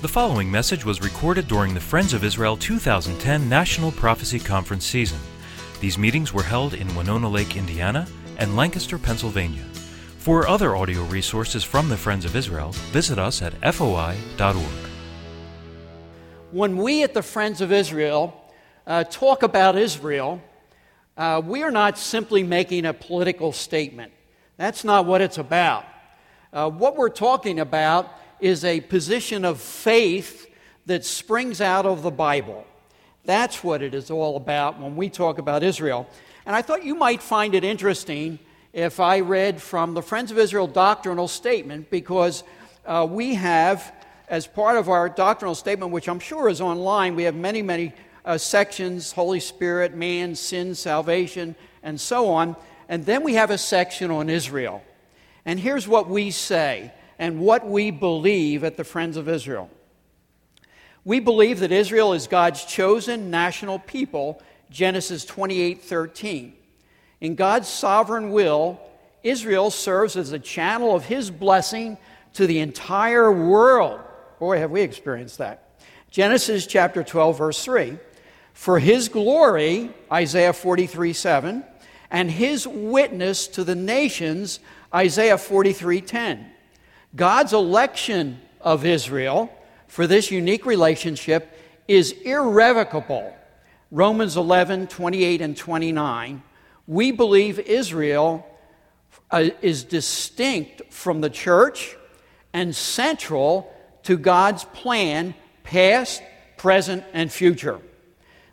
The following message was recorded during the Friends of Israel 2010 National Prophecy Conference season. These meetings were held in Winona Lake, Indiana, and Lancaster, Pennsylvania. For other audio resources from the Friends of Israel, visit us at foi.org. When we at the Friends of Israel uh, talk about Israel, uh, we are not simply making a political statement. That's not what it's about. Uh, what we're talking about is a position of faith that springs out of the Bible. That's what it is all about when we talk about Israel. And I thought you might find it interesting if I read from the Friends of Israel doctrinal statement because uh, we have, as part of our doctrinal statement, which I'm sure is online, we have many, many uh, sections Holy Spirit, man, sin, salvation, and so on. And then we have a section on Israel. And here's what we say and what we believe at the Friends of Israel. We believe that Israel is God's chosen national people, Genesis 28:13. In God's sovereign will, Israel serves as a channel of his blessing to the entire world. Boy, have we experienced that. Genesis chapter 12 verse 3. For his glory, Isaiah 43 7, and his witness to the nations, Isaiah 43 10. God's election of Israel for this unique relationship is irrevocable. Romans 11, 28 and 29. We believe Israel uh, is distinct from the church and central to God's plan, past, present, and future.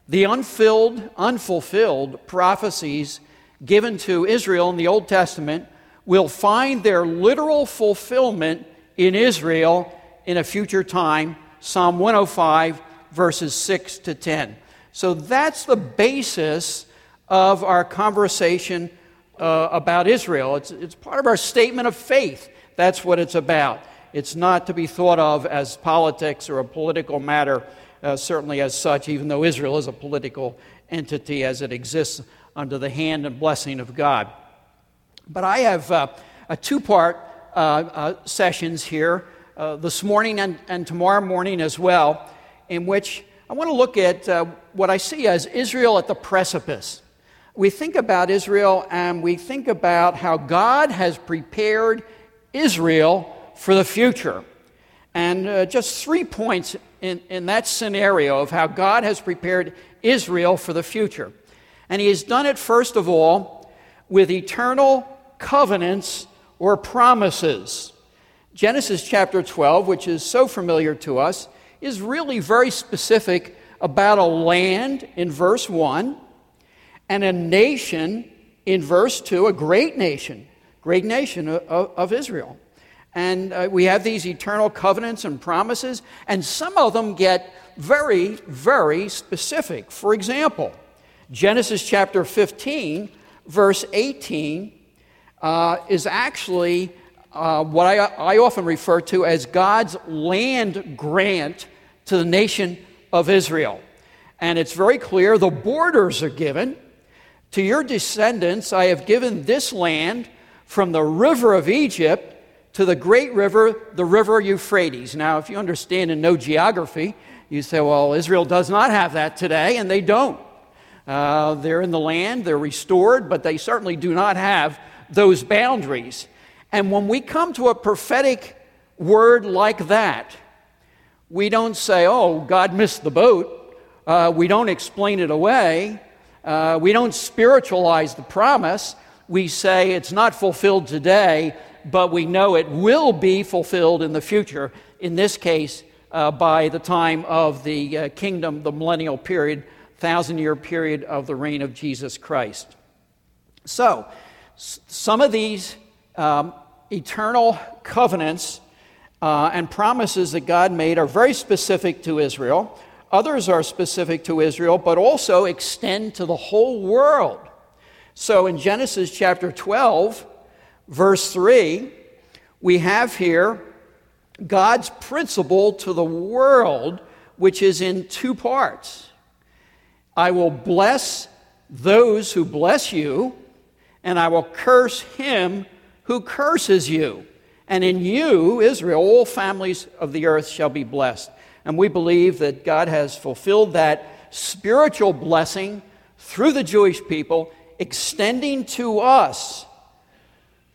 The unfilled, unfulfilled prophecies given to Israel in the Old Testament will find their literal fulfillment in Israel in a future time. Psalm 105, verses 6 to 10. So that's the basis of our conversation uh, about Israel. It's, it's part of our statement of faith. That's what it's about. It's not to be thought of as politics or a political matter, uh, certainly as such, even though Israel is a political entity as it exists under the hand and blessing of God. But I have uh, a two part uh, uh, sessions here uh, this morning and, and tomorrow morning as well, in which I want to look at what I see as Israel at the precipice. We think about Israel and we think about how God has prepared Israel for the future. And uh, just three points in, in that scenario of how God has prepared Israel for the future. And He has done it, first of all, with eternal covenants or promises. Genesis chapter 12, which is so familiar to us, is really very specific about a land in verse 1 and a nation in verse 2, a great nation, great nation of, of Israel. And uh, we have these eternal covenants and promises, and some of them get very, very specific. For example, Genesis chapter 15, verse 18 uh, is actually uh, what I, I often refer to as God's land grant to the nation of Israel. And it's very clear the borders are given. To your descendants, I have given this land from the river of Egypt to the great river, the river Euphrates. Now, if you understand and know geography, you say, well, Israel does not have that today, and they don't. Uh, they're in the land, they're restored, but they certainly do not have those boundaries. And when we come to a prophetic word like that, we don't say, oh, God missed the boat. Uh, we don't explain it away. Uh, we don't spiritualize the promise. We say it's not fulfilled today, but we know it will be fulfilled in the future. In this case, uh, by the time of the uh, kingdom, the millennial period, thousand year period of the reign of Jesus Christ. So, some of these um, eternal covenants uh, and promises that God made are very specific to Israel. Others are specific to Israel, but also extend to the whole world. So in Genesis chapter 12, verse 3, we have here God's principle to the world, which is in two parts. I will bless those who bless you, and I will curse him who curses you. And in you, Israel, all families of the earth shall be blessed. And we believe that God has fulfilled that spiritual blessing through the Jewish people, extending to us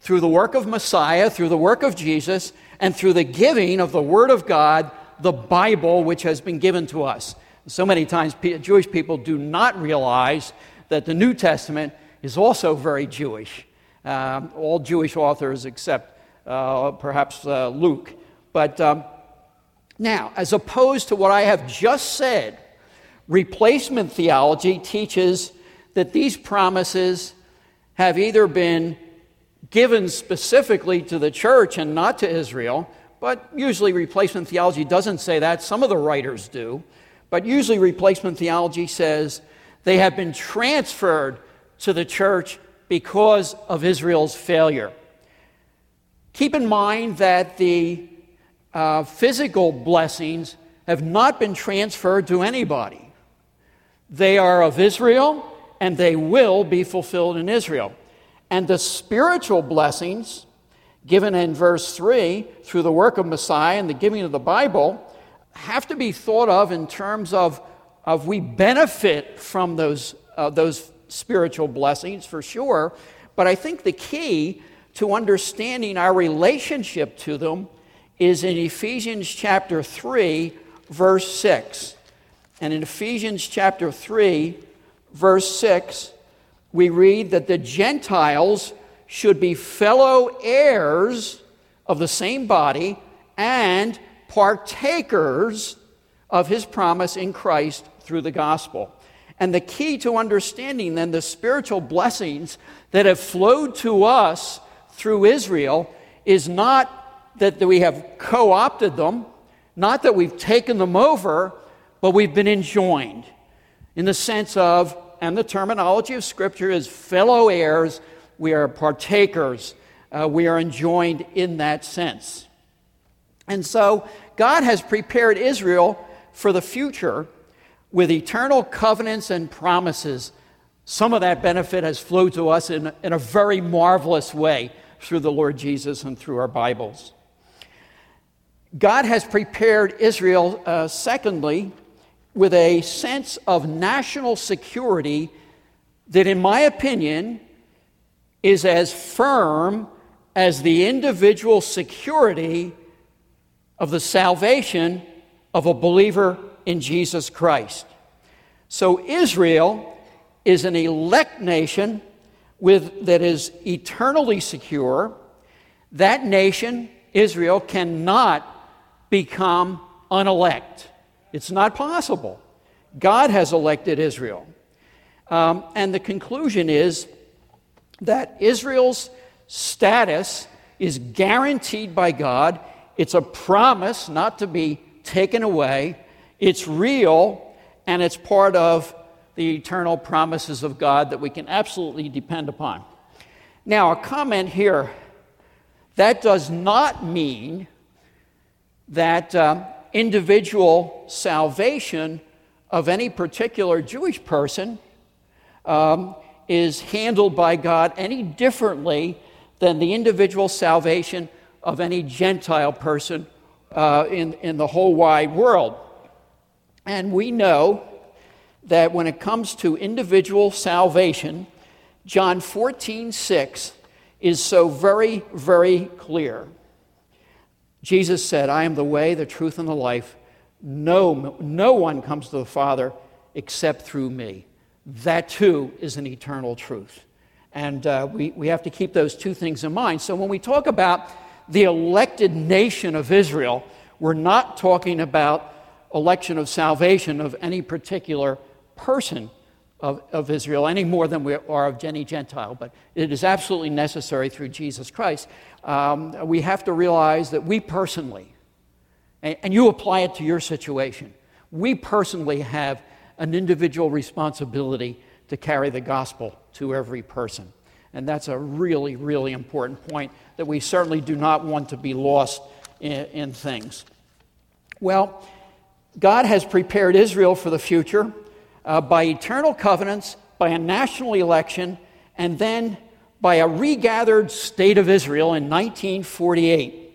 through the work of Messiah, through the work of Jesus, and through the giving of the Word of God, the Bible, which has been given to us. So many times, Jewish people do not realize that the New Testament is also very Jewish. Um, all Jewish authors except uh, perhaps uh, Luke. But um, now, as opposed to what I have just said, replacement theology teaches that these promises have either been given specifically to the church and not to Israel, but usually replacement theology doesn't say that. Some of the writers do. But usually replacement theology says they have been transferred to the church because of Israel's failure. Keep in mind that the uh, physical blessings have not been transferred to anybody. They are of Israel and they will be fulfilled in Israel. And the spiritual blessings given in verse 3 through the work of Messiah and the giving of the Bible have to be thought of in terms of, of we benefit from those, uh, those spiritual blessings for sure. But I think the key to understanding our relationship to them is in Ephesians chapter 3, verse 6. And in Ephesians chapter 3, verse 6, we read that the Gentiles should be fellow heirs of the same body and partakers of his promise in Christ through the gospel. And the key to understanding then the spiritual blessings that have flowed to us through Israel is not that we have co opted them, not that we've taken them over, but we've been enjoined in the sense of, and the terminology of Scripture is fellow heirs, we are partakers, uh, we are enjoined in that sense. And so God has prepared Israel for the future with eternal covenants and promises. Some of that benefit has flowed to us in, in a very marvelous way through the Lord Jesus and through our Bibles. God has prepared Israel, uh, secondly, with a sense of national security that, in my opinion, is as firm as the individual security of the salvation of a believer in Jesus Christ. So, Israel is an elect nation with, that is eternally secure. That nation, Israel, cannot become unelect. It's not possible. God has elected Israel. Um, and the conclusion is that Israel's status is guaranteed by God. It's a promise not to be taken away. It's real, and it's part of the eternal promises of God that we can absolutely depend upon. Now, a comment here that does not mean that uh, individual salvation of any particular Jewish person um, is handled by God any differently than the individual salvation of any Gentile person uh, in, in the whole wide world. And we know that when it comes to individual salvation, John 14, 6 is so very, very clear. Jesus said, I am the way, the truth, and the life. No, no one comes to the Father except through me. That too is an eternal truth. And uh, we, we have to keep those two things in mind. So when we talk about the elected nation of Israel, we're not talking about election of salvation of any particular person of, of Israel any more than we are of any Gentile, but it is absolutely necessary through Jesus Christ. Um, we have to realize that we personally, and, and you apply it to your situation, we personally have an individual responsibility to carry the gospel to every person. And that's a really, really important point that we certainly do not want to be lost in, in things. Well, God has prepared Israel for the future uh, by eternal covenants, by a national election, and then by a regathered state of Israel in 1948.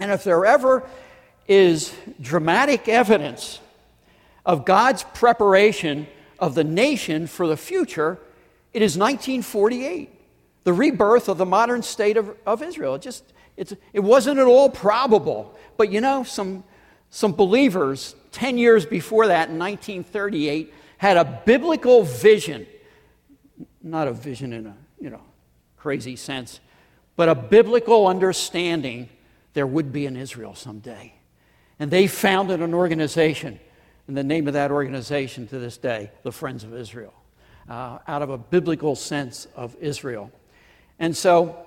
And if there ever is dramatic evidence of God's preparation of the nation for the future, it is 1948, the rebirth of the modern state of, of Israel. It just it wasn't at all probable. But you know, some, some believers 10 years before that, in 1938, had a biblical vision. Not a vision in a you know, crazy sense, but a biblical understanding there would be an Israel someday. And they founded an organization, and the name of that organization to this day, the Friends of Israel, uh, out of a biblical sense of Israel. And so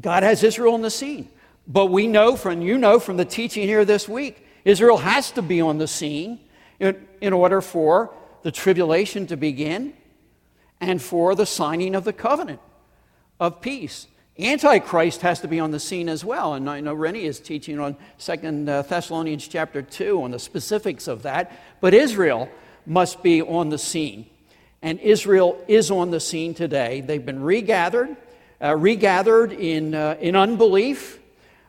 God has Israel on the scene. But we know from, you know from the teaching here this week, Israel has to be on the scene in, in order for the tribulation to begin and for the signing of the covenant of peace. Antichrist has to be on the scene as well. And I know Rennie is teaching on Second uh, Thessalonians chapter 2 on the specifics of that. But Israel must be on the scene. And Israel is on the scene today. They've been regathered, uh, regathered in, uh, in unbelief,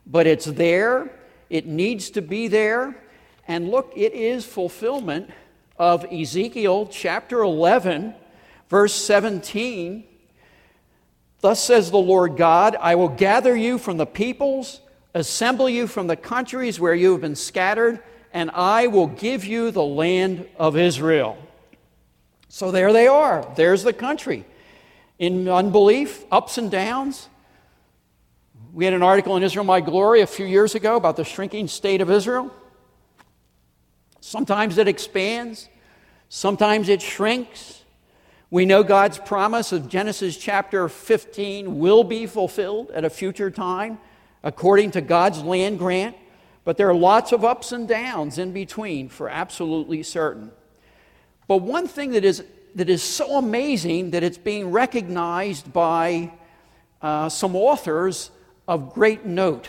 but it's there. It needs to be there. And look, it is fulfillment of Ezekiel chapter 11, verse 17 Thus says the Lord God I will gather you from the peoples, assemble you from the countries where you have been scattered, and I will give you the land of Israel. So there they are. There's the country. In unbelief, ups and downs. We had an article in Israel My Glory a few years ago about the shrinking state of Israel. Sometimes it expands, sometimes it shrinks. We know God's promise of Genesis chapter 15 will be fulfilled at a future time according to God's land grant, but there are lots of ups and downs in between for absolutely certain. But one thing that is, that is so amazing that it's being recognized by uh, some authors of great note,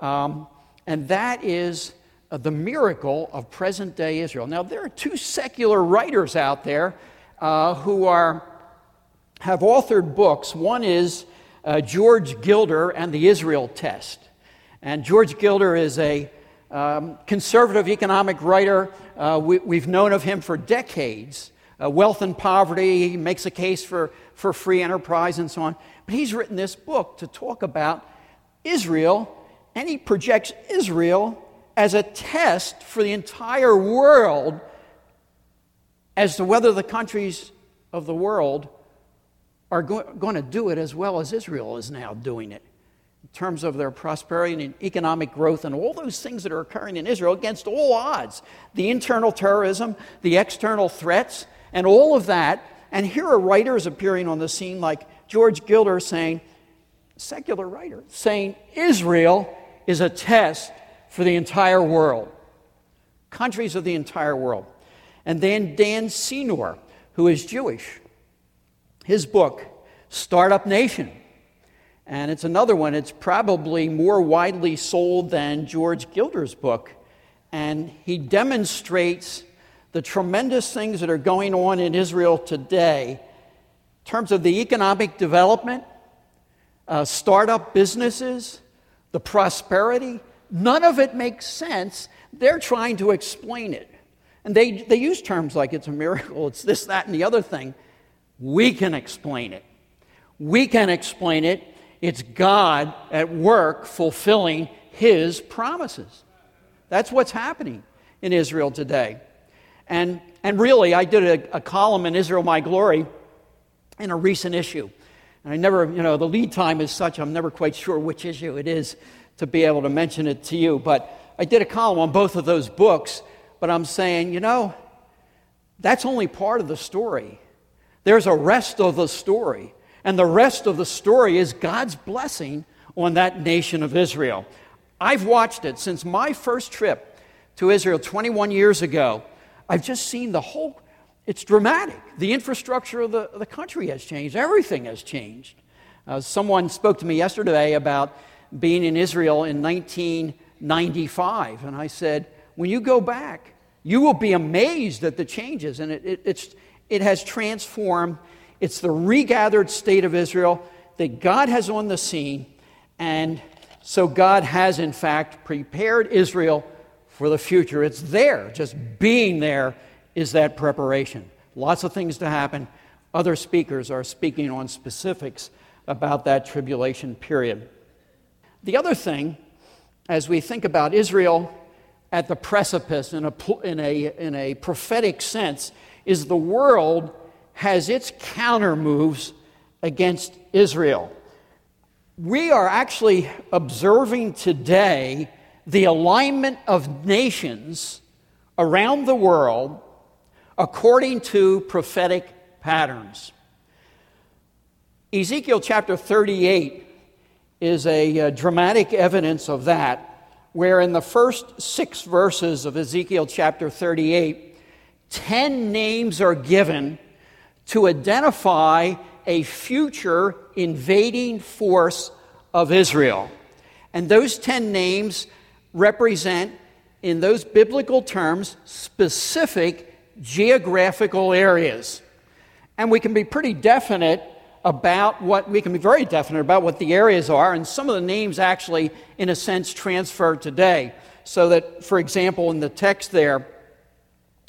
um, and that is uh, the miracle of present day Israel. Now, there are two secular writers out there uh, who are, have authored books. One is uh, George Gilder and the Israel Test. And George Gilder is a um, conservative economic writer. Uh, we, have known of him for decades. Uh, wealth and poverty, he makes a case for, for free enterprise and so on. But he's written this book to talk about Israel, and he projects Israel as a test for the entire world as to whether the countries of the world are go- going to do it as well as Israel is now doing it in terms of their prosperity and economic growth and all those things that are occurring in Israel against all odds the internal terrorism, the external threats, and all of that. And here are writers appearing on the scene like George Gilder saying, secular writer, saying Israel is a test for the entire world, countries of the entire world. And then Dan Senor, who is Jewish. His book, Startup Nation. And it's another one, it's probably more widely sold than George Gilder's book. And he demonstrates the tremendous things that are going on in Israel today terms of the economic development, uh, startup businesses, the prosperity. None of it makes sense. They're trying to explain it. And they, they use terms like it's a miracle, it's this, that, and the other thing. We can explain it. We can explain it. It's God at work fulfilling His promises. That's what's happening in Israel today. And, and really, I did a, a column in Israel My Glory in a recent issue. And I never, you know, the lead time is such, I'm never quite sure which issue it is to be able to mention it to you. But I did a column on both of those books but I'm saying, you know, that's only part of the story. There's a rest of the story. And the rest of the story is God's blessing on that nation of Israel. I've watched it since my first trip to Israel 21 years ago. I've just seen the whole, it's dramatic. The infrastructure of the, the country has changed, everything has changed. Uh, someone spoke to me yesterday about being in Israel in 1995, and I said, when you go back, you will be amazed at the changes. And it, it, it's, it has transformed It's the regathered state of Israel that God has on the scene, and so God has, in fact, prepared Israel for the future. It's there. Just being there is that preparation. Lots of things to happen. Other speakers are speaking on specifics about that tribulation period. The other thing, as we think about Israel at the precipice in a, in a, in a prophetic sense, is the world has its counter moves against Israel. We are actually observing today the alignment of nations around the world according to prophetic patterns. Ezekiel chapter 38 is a uh, dramatic evidence of that, where in the first six verses of Ezekiel chapter 38, 10 names are given to identify a future invading force of Israel. And those 10 names represent, in those biblical terms, specific geographical areas. And we can be pretty definite about what, we can be very definite about what the areas are, and some of the names actually, in a sense, transfer today. So that, for example, in the text there,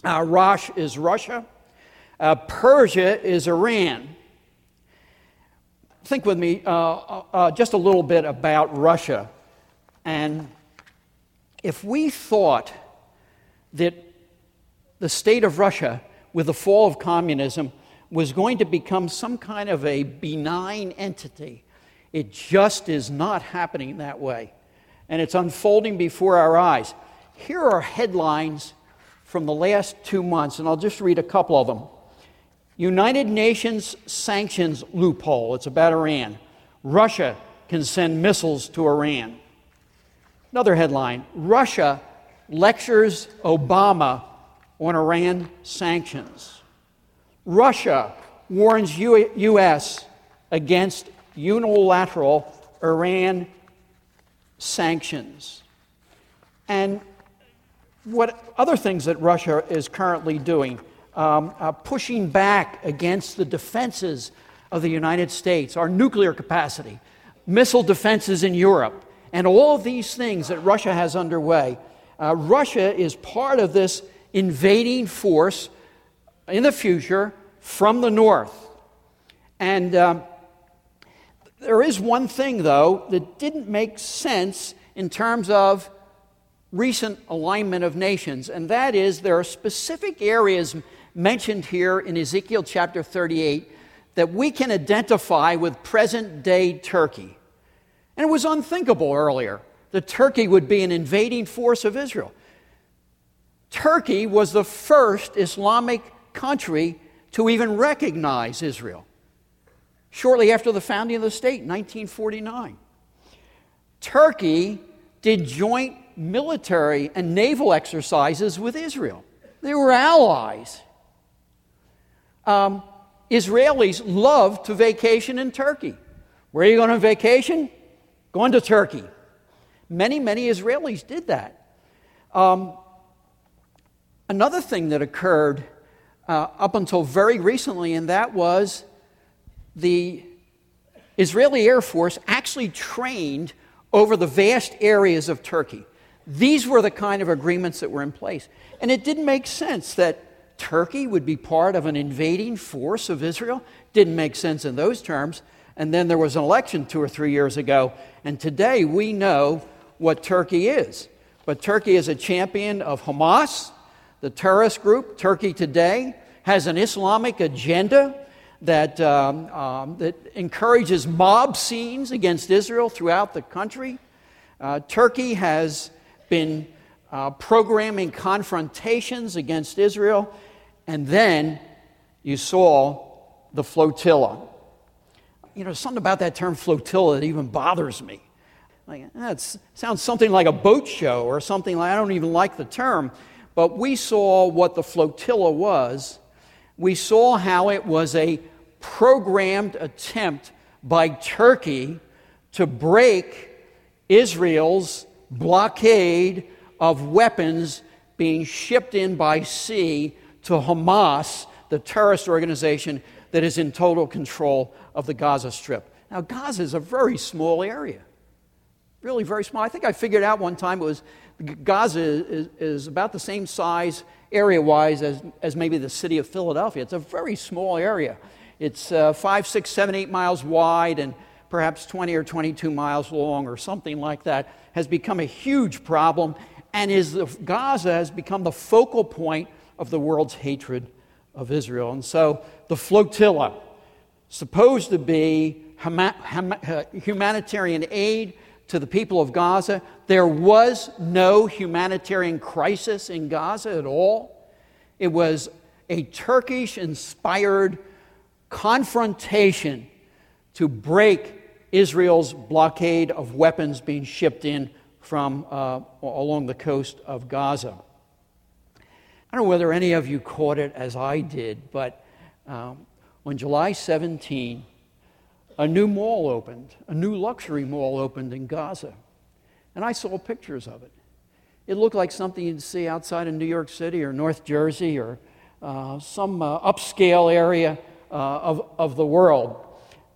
uh, Rosh is Russia, uh, Persia is Iran. Think with me uh, uh, uh, just a little bit about Russia. And if we thought that the state of Russia, with the fall of communism, was going to become some kind of a benign entity, it just is not happening that way. And it's unfolding before our eyes. Here are headlines from the last two months, and I'll just read a couple of them. United Nations sanctions loophole. It's about Iran. Russia can send missiles to Iran. Another headline Russia lectures Obama on Iran sanctions. Russia warns U- U.S. against unilateral Iran sanctions. And what other things that Russia is currently doing? um, uh, pushing back against the defenses of the United States, our nuclear capacity, missile defenses in Europe, and all of these things that Russia has underway. Uh, Russia is part of this invading force in the future from the north. And um, there is one thing, though, that didn't make sense in terms of recent alignment of nations, and that is there are specific areas mentioned here in Ezekiel chapter 38 that we can identify with present day Turkey. And it was unthinkable earlier that Turkey would be an invading force of Israel. Turkey was the first Islamic country to even recognize Israel shortly after the founding of the state, in 1949. Turkey did joint military and naval exercises with Israel. They were allies um, Israelis love to vacation in Turkey. Where are you going on vacation? Going to Turkey. Many, many Israelis did that. Um, another thing that occurred uh, up until very recently, and that was the Israeli Air Force actually trained over the vast areas of Turkey. These were the kind of agreements that were in place. And it didn't make sense that Turkey would be part of an invading force of Israel. Didn't make sense in those terms. And then there was an election two or three years ago, and today we know what Turkey is. But Turkey is a champion of Hamas, the terrorist group. Turkey today has an Islamic agenda that, um, um, that encourages mob scenes against Israel throughout the country. Uh, Turkey has been uh, programming confrontations against Israel and then you saw the flotilla. You know, something about that term flotilla that even bothers me. Like, that sounds something like a boat show or something like I don't even like the term. But we saw what the flotilla was. We saw how it was a programmed attempt by Turkey to break Israel's blockade of weapons being shipped in by sea to Hamas, the terrorist organization that is in total control of the Gaza Strip. Now, Gaza is a very small area, really very small. I think I figured out one time it was Gaza is, is about the same size area wise as, as maybe the city of Philadelphia. It's a very small area. It's uh, five, six, seven, eight miles wide and perhaps 20 or 22 miles long or something like that, has become a huge problem and is the, Gaza has become the focal point of the world's hatred of Israel. And so the flotilla, supposed to be uh, humanitarian aid to the people of Gaza, there was no humanitarian crisis in Gaza at all. It was a Turkish inspired confrontation to break Israel's blockade of weapons being shipped in from uh, along the coast of Gaza. I don't know whether any of you caught it as I did, but um, on July 17, a new mall opened, a new luxury mall opened in Gaza. And I saw pictures of it. It looked like something you'd see outside of New York City or North Jersey or uh, some uh, upscale area uh, of, of the world.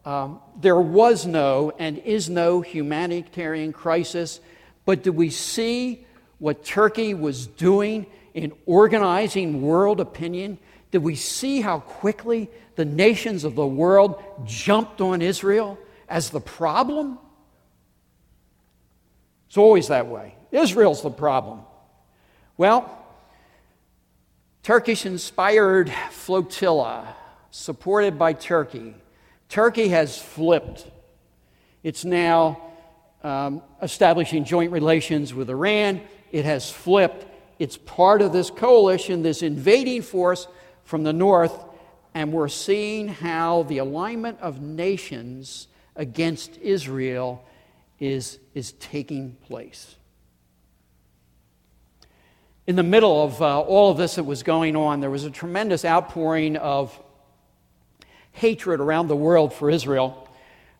Um, there was no and is no humanitarian crisis, but do we see what Turkey was doing in organizing world opinion? Did we see how quickly the nations of the world jumped on Israel as the problem? It's always that way. Israel's the problem. Well, Turkish inspired flotilla supported by Turkey Turkey has flipped. It's now um, establishing joint relations with Iran. It has flipped. It's part of this coalition, this invading force from the north, and we're seeing how the alignment of nations against Israel is, is taking place. In the middle of uh, all of this that was going on, there was a tremendous outpouring of hatred around the world for Israel.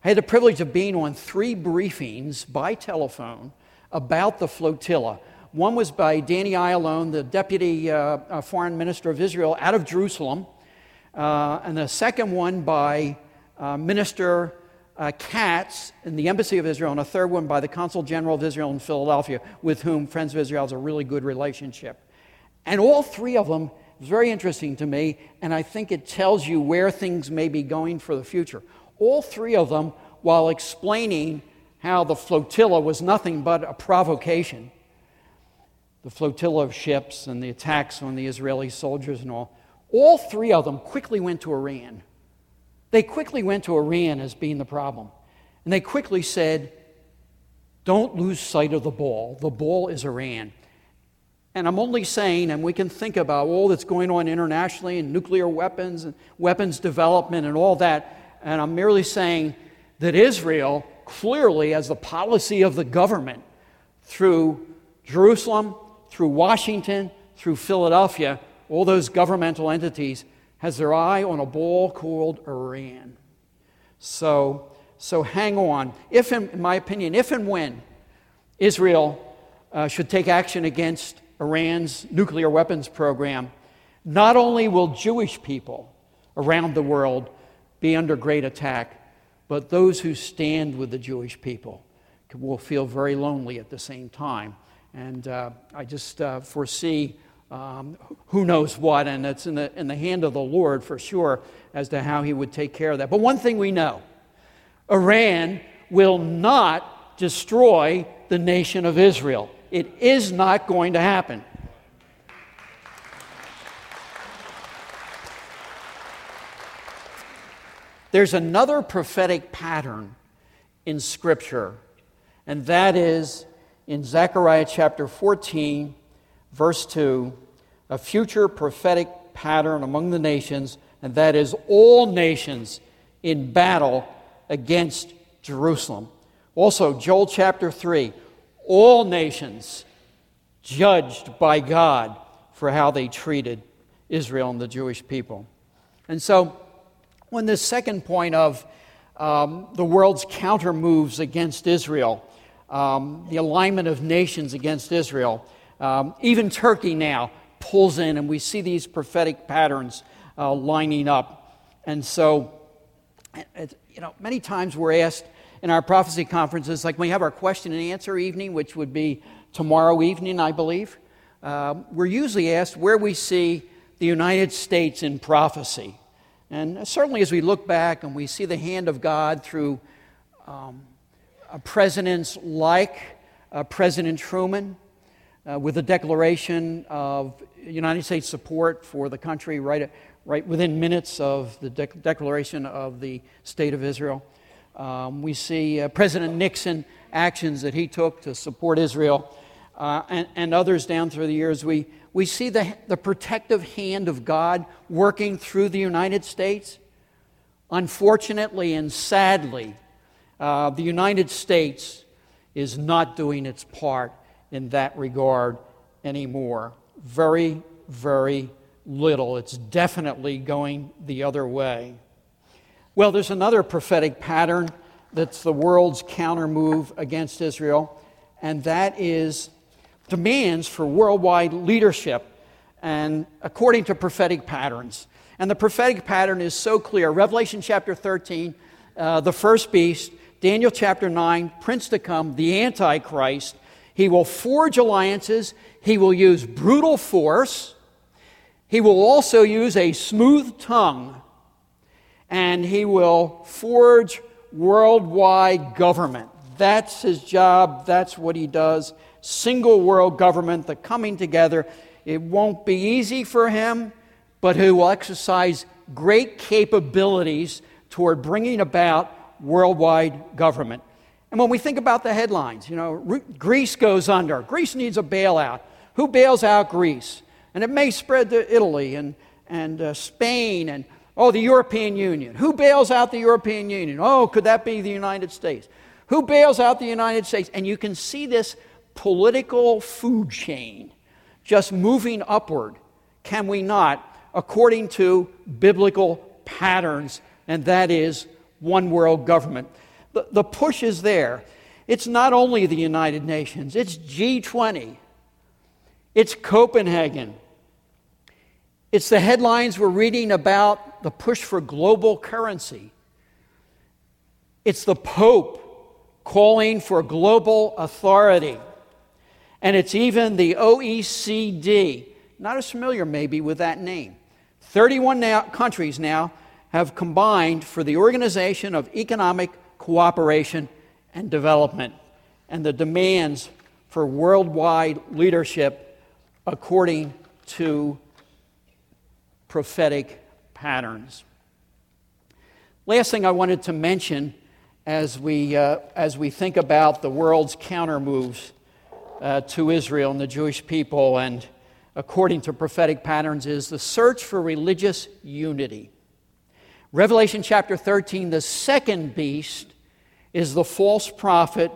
I had the privilege of being on three briefings by telephone about the flotilla. One was by Danny Ayalon, the deputy uh, uh, foreign minister of Israel out of Jerusalem, uh, and the second one by uh, Minister uh, Katz in the Embassy of Israel, and a third one by the Consul General of Israel in Philadelphia, with whom Friends of Israel has a really good relationship. And all three of them it's very interesting to me, and I think it tells you where things may be going for the future. All three of them, while explaining how the flotilla was nothing but a provocation, the flotilla of ships and the attacks on the Israeli soldiers and all, all three of them quickly went to Iran. They quickly went to Iran as being the problem. And they quickly said, don't lose sight of the ball. The ball is Iran. And I'm only saying, and we can think about all that's going on internationally and nuclear weapons and weapons development and all that. And I'm merely saying that Israel, clearly, as the policy of the government, through Jerusalem, through Washington, through Philadelphia, all those governmental entities, has their eye on a ball called Iran. So, so hang on. If, in, my opinion, if and when Israel uh, should take action against Iran's nuclear weapons program, not only will Jewish people around the world be under great attack, but those who stand with the Jewish people will feel very lonely at the same time. And uh, I just uh, foresee um, who knows what, and it's in the, in the hand of the Lord for sure as to how he would take care of that. But one thing we know Iran will not destroy the nation of Israel. It is not going to happen. There's another prophetic pattern in Scripture, and that is in Zechariah chapter 14, verse 2, a future prophetic pattern among the nations, and that is all nations in battle against Jerusalem. Also, Joel chapter 3, all nations judged by God for how they treated Israel and the Jewish people. And so, when this second point of um, the world's counter moves against Israel, um, the alignment of nations against Israel, um, even Turkey now pulls in, and we see these prophetic patterns uh, lining up. And so, you know, many times we're asked in our prophecy conferences, like we have our question and answer evening, which would be tomorrow evening, I believe. Uh, we're usually asked where we see the United States in prophecy. And certainly, as we look back and we see the hand of God through um, presidents like uh, President Truman, uh, with a declaration of United States support for the country right, right within minutes of the de- declaration of the State of Israel. Um, we see uh, President Nixon actions that he took to support Israel uh, and, and, others down through the years. We, we see the, the protective hand of God working through the United States. Unfortunately and sadly, uh, the United States is not doing its part in that regard anymore. Very, very little. It's definitely going the other way. Well, there's another prophetic pattern that's the world's countermove against Israel, and that is demands for worldwide leadership and according to prophetic patterns. And the prophetic pattern is so clear. Revelation chapter 13, uh, the first beast, Daniel chapter 9, prince to come, the Antichrist. He will forge alliances, he will use brutal force, he will also use a smooth tongue, and he will forge worldwide government. That's his job, that's what he does. Single world government, the coming together. It won't be easy for him, but he will exercise great capabilities toward bringing about worldwide government. And when we think about the headlines, you know, Greece goes under. Greece needs a bailout. Who bails out Greece? And it may spread to Italy and, and uh, Spain and, oh, the European Union. Who bails out the European Union? Oh, could that be the United States? Who bails out the United States? And you can see this political food chain just moving upward, can we not, according to biblical patterns, and that is one world government. The, push is there. It's not only the United Nations, it's G20, it's Copenhagen. It's the headlines we're reading about the push for global currency. It's the Pope calling for global authority. And it's even the OECD, not as familiar maybe with that name. 31 now, countries now have combined for the Organization of Economic cooperation, and development, and the demands for worldwide leadership according to prophetic patterns. Last thing I wanted to mention as we, uh, as we think about the world's counter moves uh, to Israel and the Jewish people, and according to prophetic patterns, is the search for religious unity. Revelation chapter 13, the second beast is the false prophet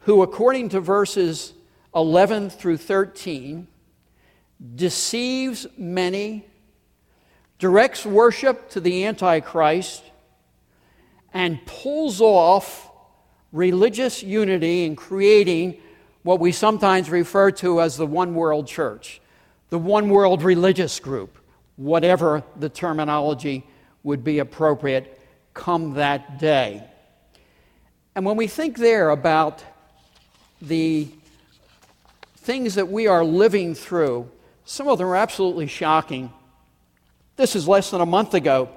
who, according to verses 11 through 13, deceives many, directs worship to the Antichrist, and pulls off religious unity in creating what we sometimes refer to as the one world church, the one world religious group, whatever the terminology would be appropriate come that day. And when we think there about the things that we are living through, some of them are absolutely shocking. This is less than a month ago,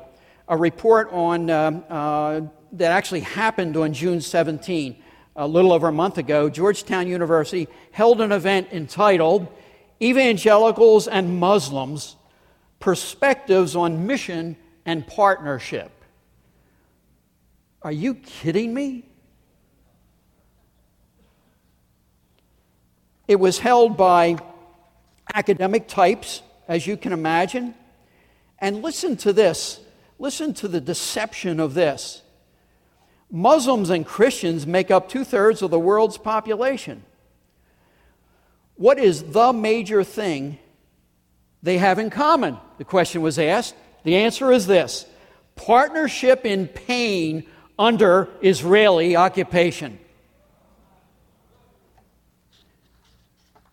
a report on, uh, uh, that actually happened on June 17, a little over a month ago. Georgetown University held an event entitled Evangelicals and Muslims Perspectives on Mission and Partnership. Are you kidding me? It was held by academic types, as you can imagine. And listen to this. Listen to the deception of this. Muslims and Christians make up two thirds of the world's population. What is the major thing they have in common? The question was asked. The answer is this partnership in pain under Israeli occupation.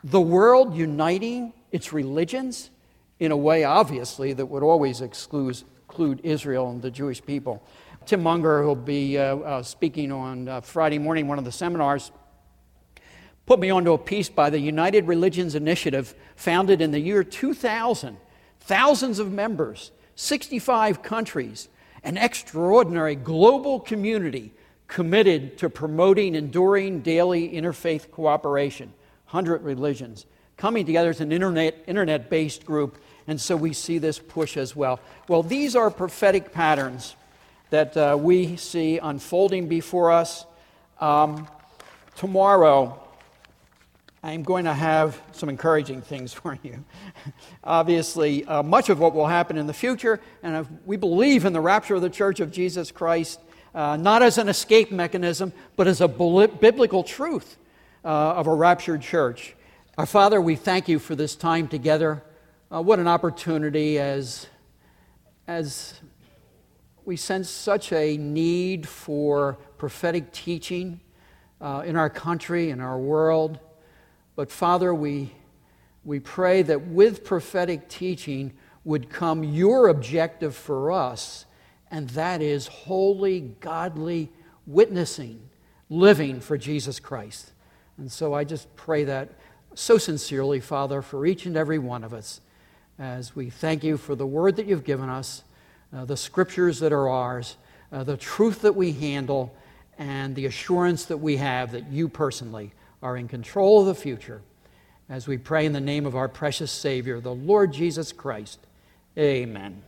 The world uniting its religions in a way, obviously, that would always exclude, include Israel and the Jewish people. Tim Munger, who'll be uh, uh, speaking on uh, Friday morning, one of the seminars, put me onto a piece by the United Religions Initiative, founded in the year 2000. Thousands of members, 65 countries, an extraordinary global community committed to promoting enduring daily interfaith cooperation. 100 religions coming together as an internet, internet-based group, and so we see this push as well. Well, these are prophetic patterns that uh, we see unfolding before us. Um, tomorrow, I'm going to have some encouraging things for you. Obviously, uh, much of what will happen in the future, and we believe in the rapture of the Church of Jesus Christ, uh, not as an escape mechanism, but as a biblical truth uh, of a raptured church. Our Father, we thank you for this time together. Uh, what an opportunity as, as we sense such a need for prophetic teaching uh, in our country, in our world. But Father, we, we pray that with prophetic teaching would come your objective for us, and that is holy, godly witnessing, living for Jesus Christ. And so I just pray that so sincerely, Father, for each and every one of us as we thank you for the word that you've given us, uh, the scriptures that are ours, uh, the truth that we handle, and the assurance that we have that you personally are in control of the future. As we pray in the name of our precious Savior, the Lord Jesus Christ. Amen.